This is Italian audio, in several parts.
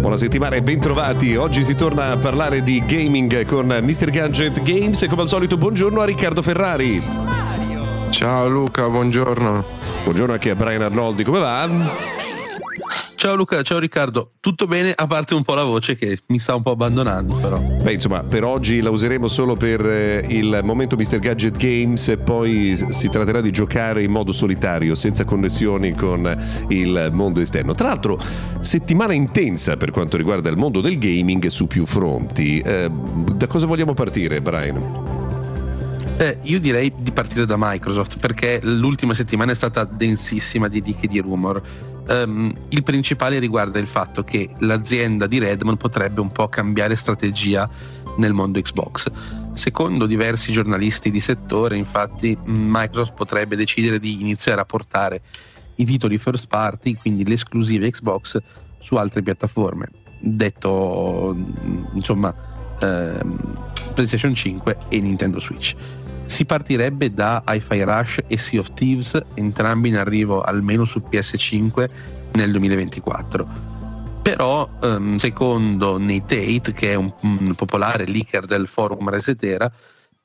Buona settimana e bentrovati. Oggi si torna a parlare di gaming con Mr. Gadget Games e come al solito buongiorno a Riccardo Ferrari. Ciao Luca, buongiorno. Buongiorno anche a Brian Arnoldi, come va? Ciao Luca, ciao Riccardo, tutto bene a parte un po' la voce che mi sta un po' abbandonando però. Beh insomma per oggi la useremo solo per eh, il momento Mr. Gadget Games e poi si tratterà di giocare in modo solitario senza connessioni con il mondo esterno. Tra l'altro settimana intensa per quanto riguarda il mondo del gaming su più fronti. Eh, da cosa vogliamo partire Brian? Eh, io direi di partire da Microsoft perché l'ultima settimana è stata densissima di dichi di rumor. Um, il principale riguarda il fatto che l'azienda di Redmond potrebbe un po' cambiare strategia nel mondo Xbox. Secondo diversi giornalisti di settore, infatti, Microsoft potrebbe decidere di iniziare a portare i titoli first party, quindi le esclusive Xbox, su altre piattaforme. Detto insomma, ehm, PlayStation 5 e Nintendo Switch si partirebbe da Hi-Fi Rush e Sea of Thieves, entrambi in arrivo almeno su PS5 nel 2024. Però, um, secondo Nate Tate, che è un, un, popolare leaker del forum Resetera,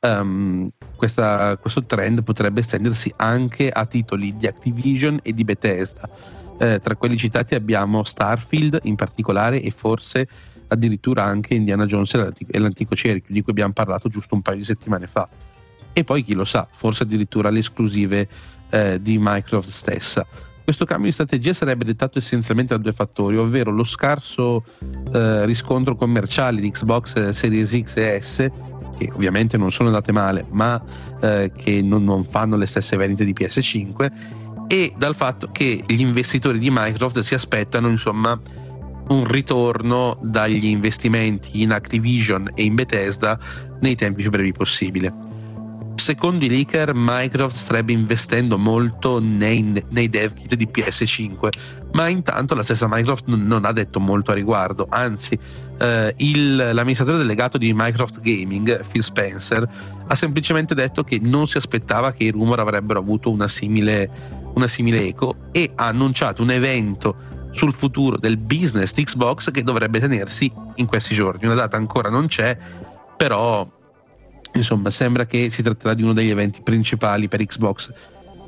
um, questa, questo trend potrebbe estendersi anche a titoli di Activision e di Bethesda. Eh, tra quelli citati abbiamo Starfield in particolare e forse addirittura anche Indiana Jones e l'antico, e l'antico cerchio di cui abbiamo parlato giusto un paio di settimane fa e poi chi lo sa, forse addirittura le esclusive eh, di Microsoft stessa. Questo cambio di strategia sarebbe dettato essenzialmente da due fattori, ovvero lo scarso eh, riscontro commerciale di Xbox Series X e S, che ovviamente non sono andate male, ma eh, che non, non fanno le stesse vendite di PS5, e dal fatto che gli investitori di Microsoft si aspettano insomma un ritorno dagli investimenti in Activision e in Bethesda nei tempi più brevi possibile secondo i leaker Microsoft starebbe investendo molto nei, nei, dev kit di PS5 ma intanto la stessa Microsoft non, ha detto molto a riguardo. Anzi eh, il, l'amministratore delegato di Microsoft Gaming Phil Spencer ha semplicemente detto che non si aspettava che i rumor avrebbero avuto una simile, una simile eco e ha annunciato un evento sul futuro del business di Xbox che dovrebbe tenersi in questi giorni. Una data ancora non c'è però Insomma, sembra che si tratterà di uno degli eventi principali per Xbox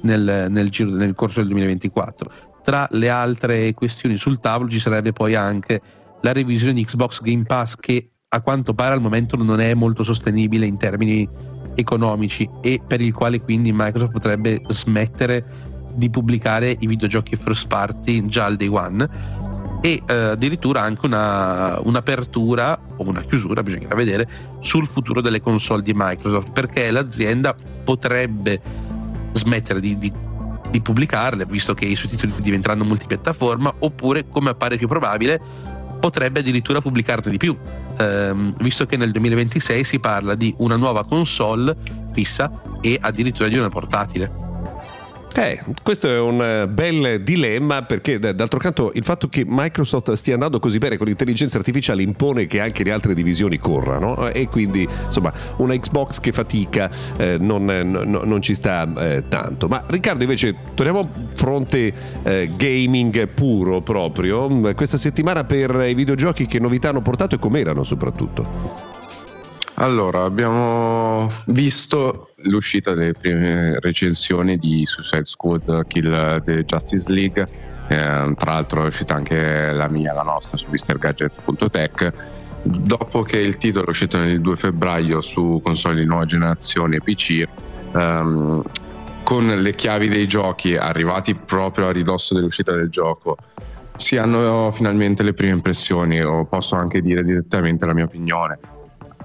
nel, nel, giro, nel corso del 2024. Tra le altre questioni sul tavolo ci sarebbe poi anche la revisione di Xbox Game Pass che a quanto pare al momento non è molto sostenibile in termini economici e per il quale quindi Microsoft potrebbe smettere di pubblicare i videogiochi first party già al day one e eh, addirittura anche una, un'apertura o una chiusura, bisognerà vedere, sul futuro delle console di Microsoft, perché l'azienda potrebbe smettere di, di, di pubblicarle, visto che i suoi titoli diventeranno multipiattaforma, oppure, come appare più probabile, potrebbe addirittura pubblicarne di più, ehm, visto che nel 2026 si parla di una nuova console fissa e addirittura di una portatile. Eh, questo è un eh, bel dilemma perché d'altro canto il fatto che Microsoft stia andando così bene con l'intelligenza artificiale impone che anche le altre divisioni corrano e quindi insomma una Xbox che fatica eh, non, non, non, ci sta eh, tanto. Ma Riccardo invece torniamo a fronte eh, gaming puro proprio, questa settimana per i videogiochi che novità hanno portato e com'erano soprattutto? Allora, abbiamo visto l'uscita delle prime recensioni di Suicide Squad Kill the Justice League. Eh, tra l'altro è uscita anche la mia, la nostra su MrGadget.tech. Dopo che il titolo è uscito nel 2 febbraio su console di nuova generazione PC, ehm, con le chiavi dei giochi arrivati proprio a ridosso dell'uscita del gioco, si hanno finalmente le prime impressioni, o posso anche dire direttamente la mia opinione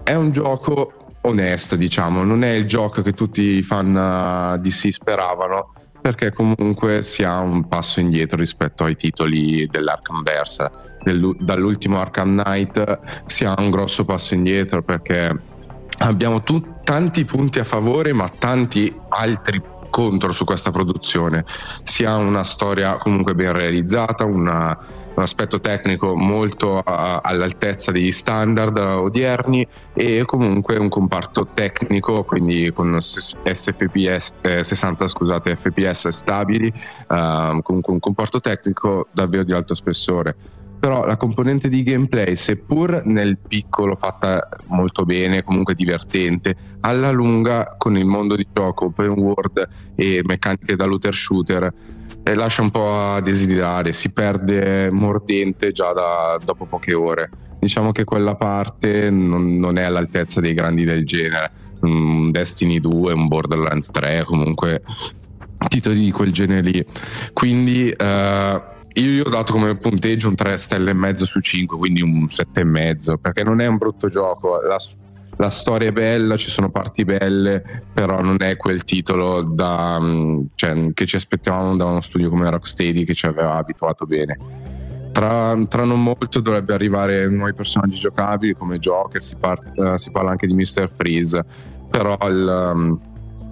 è un gioco onesto, diciamo, non è il gioco che tutti i fan uh, di sì speravano, perché comunque si ha un passo indietro rispetto ai titoli dell'Arkham Del, dall'ultimo Arkham Knight si ha un grosso passo indietro perché abbiamo tu, tanti punti a favore ma tanti altri contro su questa produzione. Si ha una storia comunque ben realizzata, una un aspetto tecnico molto a, all'altezza degli standard odierni e comunque un comparto tecnico, quindi con SFPS, eh, 60 scusate, FPS stabili, eh, comunque un comparto tecnico davvero di alto spessore però la componente di gameplay, seppur nel piccolo fatta molto bene, comunque divertente, alla lunga con il mondo di gioco open world e meccaniche da looter shooter eh, lascia un po' a desiderare, si perde mordente già da, dopo poche ore. Diciamo che quella parte non, non è all'altezza dei grandi del genere. Un Destiny 2, un Borderlands 3, comunque titoli di quel genere lì. Quindi eh, io gli ho dato come punteggio un 3 stelle e mezzo su 5, quindi un 7 e mezzo, perché non è un brutto gioco. La, la storia è bella, ci sono parti belle, però non è quel titolo da, mm, cioè, che ci aspettavamo da uno studio come Rocksteady che ci aveva abituato bene. Tra, tra, non molto dovrebbe arrivare nuovi personaggi giocabili come Joker, si, par- uh, si parla anche di Mr. Freeze, però il, um,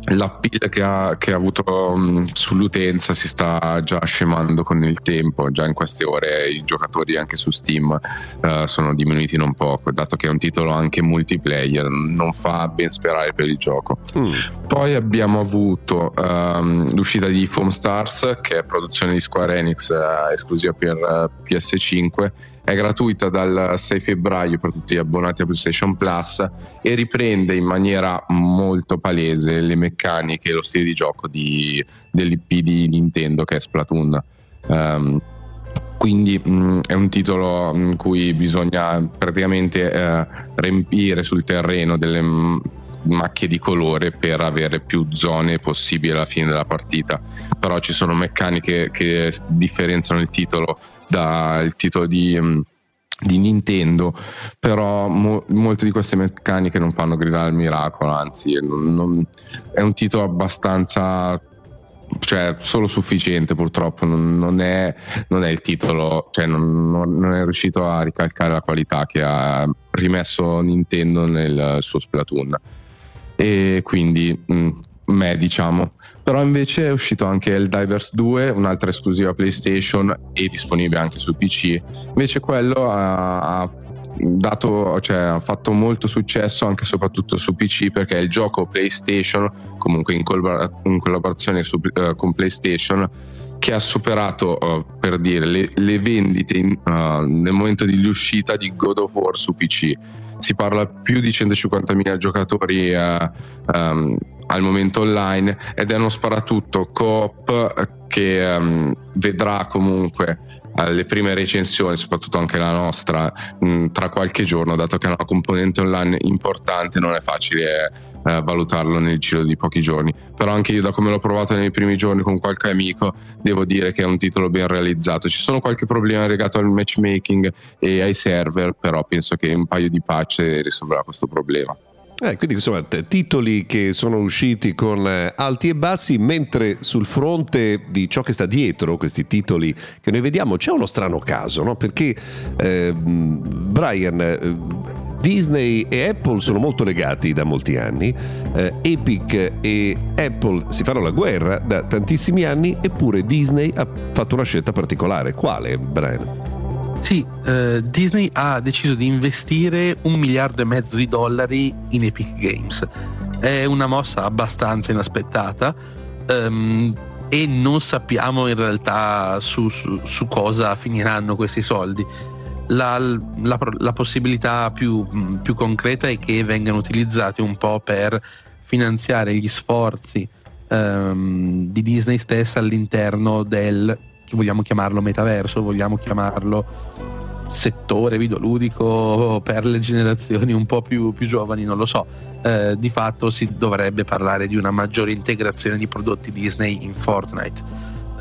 l'appeal che ha, che ha avuto um, sull'utenza si sta già scemando con il tempo, già in queste ore i giocatori anche su Steam uh, sono diminuiti non poco, dato che è un titolo anche multiplayer, non fa ben sperare per il gioco. Mm. Poi abbiamo avuto um, l'uscita di Foam Stars, che è produzione di Square Enix uh, esclusiva per uh, PS5 è gratuita dal 6 febbraio per tutti gli abbonati a PlayStation Plus e riprende in maniera molto palese le meccaniche e lo stile di gioco di, dell'IP di Nintendo che è Splatoon. Um, quindi mh, mm, è un titolo in cui bisogna praticamente eh, riempire sul terreno delle macchie di colore per avere più zone possibili alla fine della partita. Però ci sono meccaniche che differenziano il titolo dal titolo di, mm, di Nintendo, però mo- molte di queste meccaniche non fanno gridare al miracolo, anzi non, non, è un titolo abbastanza cioè solo sufficiente purtroppo non, non, è, non è, il titolo cioè non, non, è riuscito a ricalcare la qualità che ha rimesso Nintendo nel suo Splatoon e quindi mh, mm, me diciamo. Però invece è uscito anche il Divers 2 un'altra esclusiva PlayStation e disponibile anche su PC invece quello ha, ha dato, cioè, ha fatto molto successo anche e soprattutto su PC perché il gioco PlayStation comunque in, collabor- in collaborazione su, uh, con PlayStation che ha superato uh, per dire le, le vendite in, uh, nel momento dell'uscita di God of War su PC si parla più di 150.000 giocatori um, al momento online ed è uno sparatutto coop che um, vedrà comunque alle prime recensioni, soprattutto anche la nostra, mh, tra qualche giorno, dato che è una componente online importante, non è facile eh, valutarlo nel giro di pochi giorni. Però anche io, da come l'ho provato nei primi giorni con qualche amico, devo dire che è un titolo ben realizzato. Ci sono qualche problema legato al matchmaking e ai server, però penso che un paio di patch risolverà questo problema. Eh, quindi insomma titoli che sono usciti con eh, alti e bassi, mentre sul fronte di ciò che sta dietro questi titoli che noi vediamo c'è uno strano caso, no? perché eh, Brian, eh, Disney e Apple sono molto legati da molti anni, eh, Epic e Apple si fanno la guerra da tantissimi anni, eppure Disney ha fatto una scelta particolare. Quale, Brian? Sì, eh, Disney ha deciso di investire un miliardo e mezzo di dollari in Epic Games. È una mossa abbastanza inaspettata um, e non sappiamo in realtà su, su, su cosa finiranno questi soldi. La, la, la possibilità più, più, concreta è che vengano utilizzati un po' per finanziare gli sforzi um, di Disney stessa all'interno del vogliamo chiamarlo metaverso, vogliamo chiamarlo settore videoludico per le generazioni un po' più, più giovani, non lo so. Eh, di fatto si dovrebbe parlare di una maggiore integrazione di prodotti Disney in Fortnite.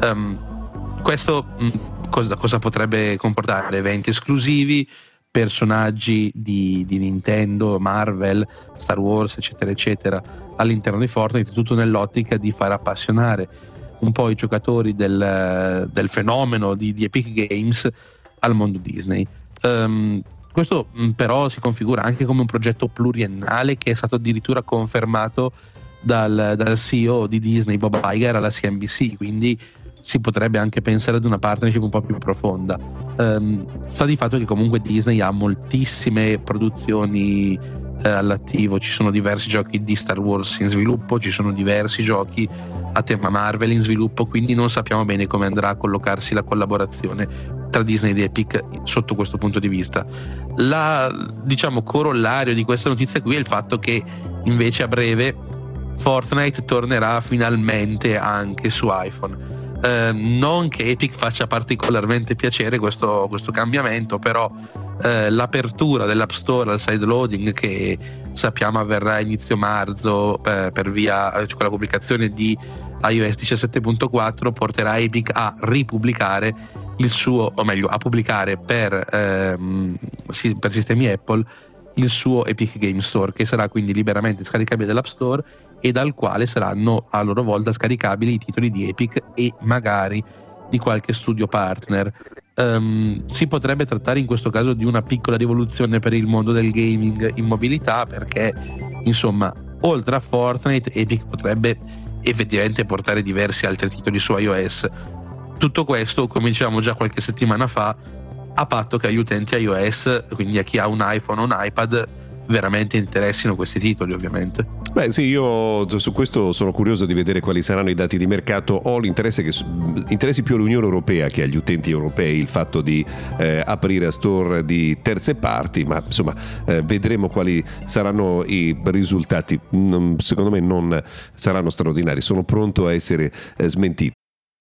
Um, questo mm, cosa, cosa, potrebbe comportare? Eventi esclusivi, personaggi di, di, Nintendo, Marvel, Star Wars, eccetera, eccetera, all'interno di Fortnite, tutto nell'ottica di far appassionare un po' i giocatori del, del fenomeno di, di, Epic Games al mondo Disney. Um, questo mm, però si configura anche come un progetto pluriennale che è stato addirittura confermato dal, dal CEO di Disney, Bob Iger, alla CNBC, quindi si potrebbe anche pensare ad una partnership un po' più profonda. Um, sta di fatto che comunque Disney ha moltissime produzioni eh, all'attivo, ci sono diversi giochi di Star Wars in sviluppo, ci sono diversi giochi a tema Marvel in sviluppo, quindi non sappiamo bene come andrà a collocarsi la collaborazione tra Disney ed Epic sotto questo punto di vista. La, diciamo, corollario di questa notizia qui è il fatto che invece a breve Fortnite tornerà finalmente anche su iPhone. Eh, non che Epic faccia particolarmente piacere questo, questo cambiamento, però eh, l'apertura dell'App Store al side loading che sappiamo avverrà a inizio marzo eh, per via cioè con la pubblicazione di iOS 17.4 porterà Epic a ripubblicare il suo, o meglio, a pubblicare per, ehm, per sistemi Apple il suo Epic Game Store che sarà quindi liberamente scaricabile dall'App Store e dal quale saranno a loro volta scaricabili i titoli di Epic e magari di qualche studio partner. Um, si potrebbe trattare in questo caso di una piccola rivoluzione per il mondo del gaming in mobilità perché insomma oltre a Fortnite Epic potrebbe effettivamente portare diversi altri titoli su iOS. Tutto questo, come dicevamo già qualche settimana fa, a patto che agli utenti iOS, quindi a chi ha un iPhone o un iPad, veramente interessino questi titoli ovviamente. Beh sì, io su questo sono curioso di vedere quali saranno i dati di mercato. Ho l'interesse che interessi più all'Unione Europea che agli utenti europei il fatto di eh, aprire a store di terze parti, ma insomma eh, vedremo quali saranno i risultati. Non, secondo me non saranno straordinari, sono pronto a essere eh, smentito.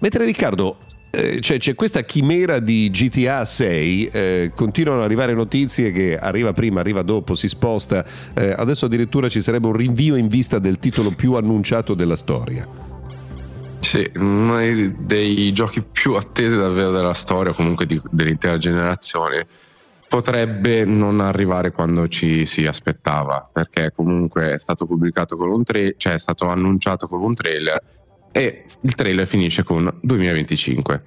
Mentre Riccardo Eh, cioè, c'è questa chimera di GTA 6, eh, continuano ad arrivare notizie che arriva prima, arriva dopo, si sposta, eh, adesso addirittura ci sarebbe un rinvio in vista del titolo più annunciato della storia. Sì, uno dei giochi più attesi davvero della storia, comunque di, dell'intera generazione, potrebbe non arrivare quando ci si aspettava, perché comunque è stato pubblicato con un trailer, cioè è stato annunciato con un trailer e il trailer finisce con 2025.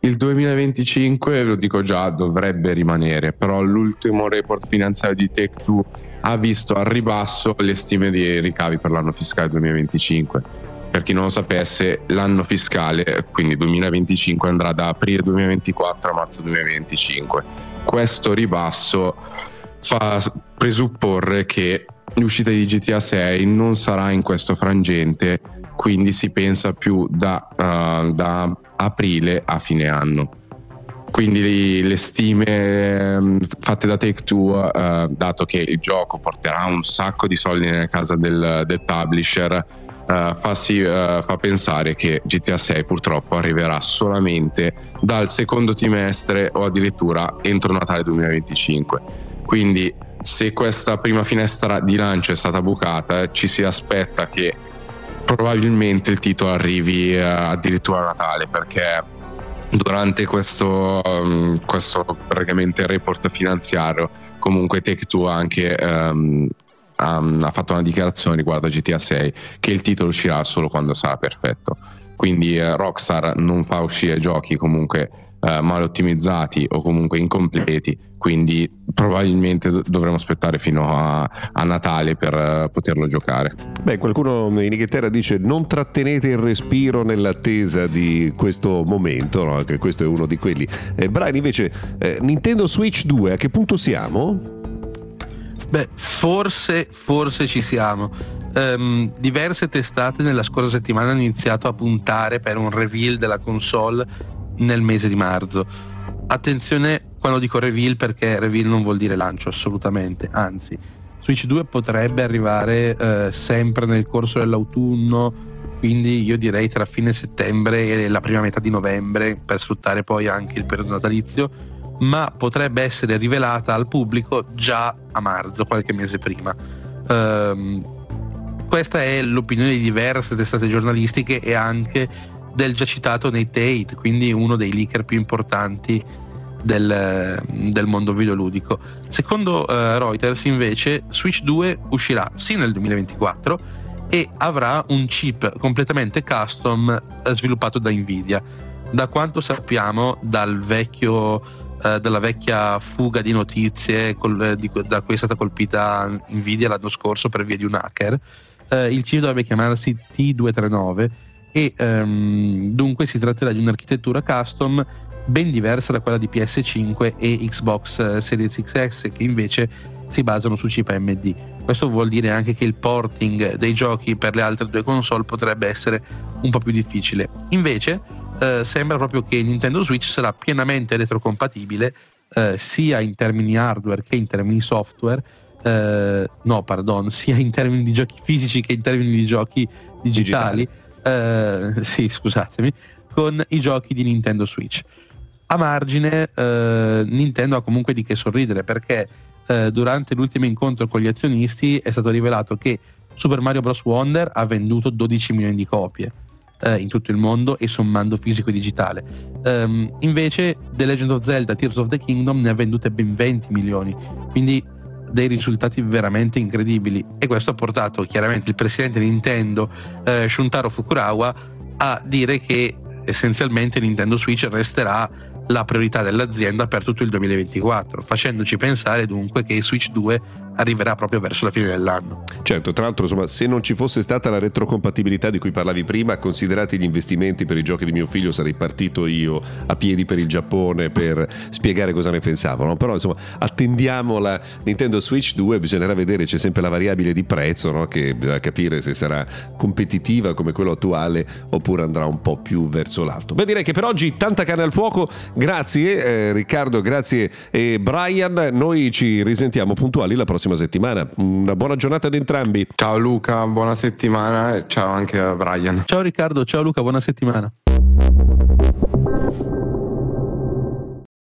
Il 2025, lo dico già, dovrebbe rimanere, però l'ultimo report finanziario di Take-Two ha visto al ribasso le stime di ricavi per l'anno fiscale 2025. Per chi non lo sapesse, l'anno fiscale, quindi 2025, andrà da aprile 2024 a marzo 2025. Questo ribasso fa presupporre che l'uscita di GTA 6 non sarà in questo frangente, quindi si pensa più da, uh, da aprile a fine anno. Quindi le stime um, fatte da Take Two, uh, dato che il gioco porterà un sacco di soldi nella casa del, del publisher, uh, fa, sì, fa pensare che GTA 6 purtroppo arriverà solamente dal secondo trimestre o addirittura entro Natale 2025. Quindi se questa prima finestra di lancio è stata bucata, ci si aspetta che probabilmente il titolo arrivi eh, addirittura a Natale perché durante questo, um, questo praticamente report finanziario comunque Take Two anche um, ha fatto una dichiarazione riguardo a GTA 6 che il titolo uscirà solo quando sarà perfetto. Quindi uh, Rockstar non fa uscire giochi comunque uh, mal ottimizzati o comunque incompleti quindi probabilmente dovremo aspettare fino a, a Natale per uh, poterlo giocare. Beh, qualcuno in Inghilterra dice non trattenete il respiro nell'attesa di questo momento, no? che questo è uno di quelli. Eh, Brian invece, eh, Nintendo Switch 2, a che punto siamo? Beh, forse, forse ci siamo. Um, diverse testate nella scorsa settimana hanno iniziato a puntare per un reveal della console nel mese di marzo. Attenzione quando dico reveal perché reveal non vuol dire lancio assolutamente, anzi Switch 2 potrebbe arrivare eh, sempre nel corso dell'autunno quindi io direi tra fine settembre e la prima metà di novembre per sfruttare poi anche il periodo natalizio, ma potrebbe essere rivelata al pubblico già a marzo, qualche mese prima. Um, questa è l'opinione di diverse testate giornalistiche e anche del già citato Nate Tate, quindi uno dei leaker più importanti del, del mondo videoludico. Secondo uh, Reuters invece Switch 2 uscirà sì nel 2024 e avrà un chip completamente custom eh, sviluppato da Nvidia. Da quanto sappiamo dal vecchio eh, dalla vecchia fuga di notizie col, di, da cui è stata colpita Nvidia l'anno scorso per via di un hacker, eh, il chip dovrebbe chiamarsi T239 e ehm, dunque si tratterà di un'architettura custom ben diversa da quella di PS5 e Xbox eh, Series XS che invece si basano su chip AMD. Questo vuol dire anche che il porting dei giochi per le altre due console potrebbe essere un po' più difficile. Invece eh, sembra proprio che Nintendo Switch sarà pienamente retrocompatibile eh, sia in termini hardware che in termini software eh, no, pardon, sia in termini di giochi fisici che in termini di giochi digitali, digitali. Eh, sì, scusatemi, con i giochi di Nintendo Switch. A margine, eh, Nintendo ha comunque di che sorridere perché eh, durante l'ultimo incontro con gli azionisti è stato rivelato che Super Mario Bros. Wonder ha venduto 12 milioni di copie. Uh, in tutto il mondo e sommando fisico e digitale. Um, invece The Legend of Zelda Tears of the Kingdom ne ha vendute ben 20 milioni, quindi dei risultati veramente incredibili. E questo ha portato chiaramente il presidente Nintendo eh, Shuntaro Fukurawa a dire che essenzialmente Nintendo Switch resterà la priorità dell'azienda per tutto il 2024, facendoci pensare dunque che Switch 2 arriverà proprio verso la fine dell'anno. Certo, tra l'altro insomma, se non ci fosse stata la retrocompatibilità di cui parlavi prima, considerati gli investimenti per i giochi di mio figlio, sarei partito io a piedi per il Giappone per spiegare cosa ne pensavano. Però insomma, attendiamo la Nintendo Switch 2, bisognerà vedere, c'è sempre la variabile di prezzo, no? che bisogna capire se sarà competitiva come quello attuale oppure andrà un po' più verso l'alto. Beh, direi che per oggi tanta carne al fuoco. Grazie eh, Riccardo, grazie e Brian. Noi ci risentiamo puntuali la prossima settimana. Una buona giornata ad entrambi. Ciao Luca, buona settimana. Ciao anche a Brian. Ciao Riccardo, ciao Luca, buona settimana.